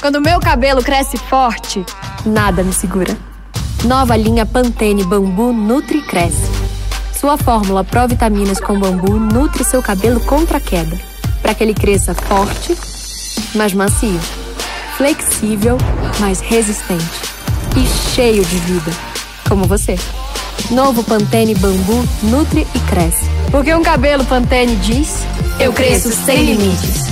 Quando meu cabelo cresce forte, nada me segura. Nova linha Pantene Bambu Nutri Cresce. Sua fórmula Provitaminas com bambu nutre seu cabelo contra a queda, para que ele cresça forte, mas macio, flexível, mas resistente e cheio de vida, como você. Novo Pantene Bambu nutre e cresce. Porque um cabelo Pantene diz: Eu cresço sem limites.